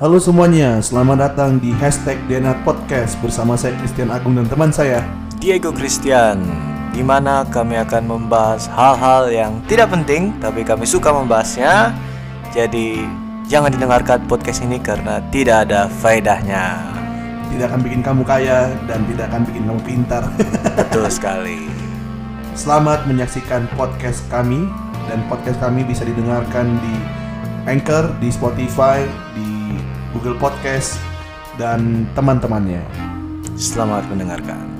Halo semuanya, selamat datang di hashtag DNA Podcast bersama saya Christian Agung dan teman saya Diego Christian di mana kami akan membahas hal-hal yang tidak penting tapi kami suka membahasnya. Jadi jangan didengarkan podcast ini karena tidak ada faedahnya. Tidak akan bikin kamu kaya dan tidak akan bikin kamu pintar Betul sekali. Selamat menyaksikan podcast kami Dan podcast kami bisa didengarkan di Anchor, di Spotify, di Google Podcast Dan teman-temannya Selamat mendengarkan.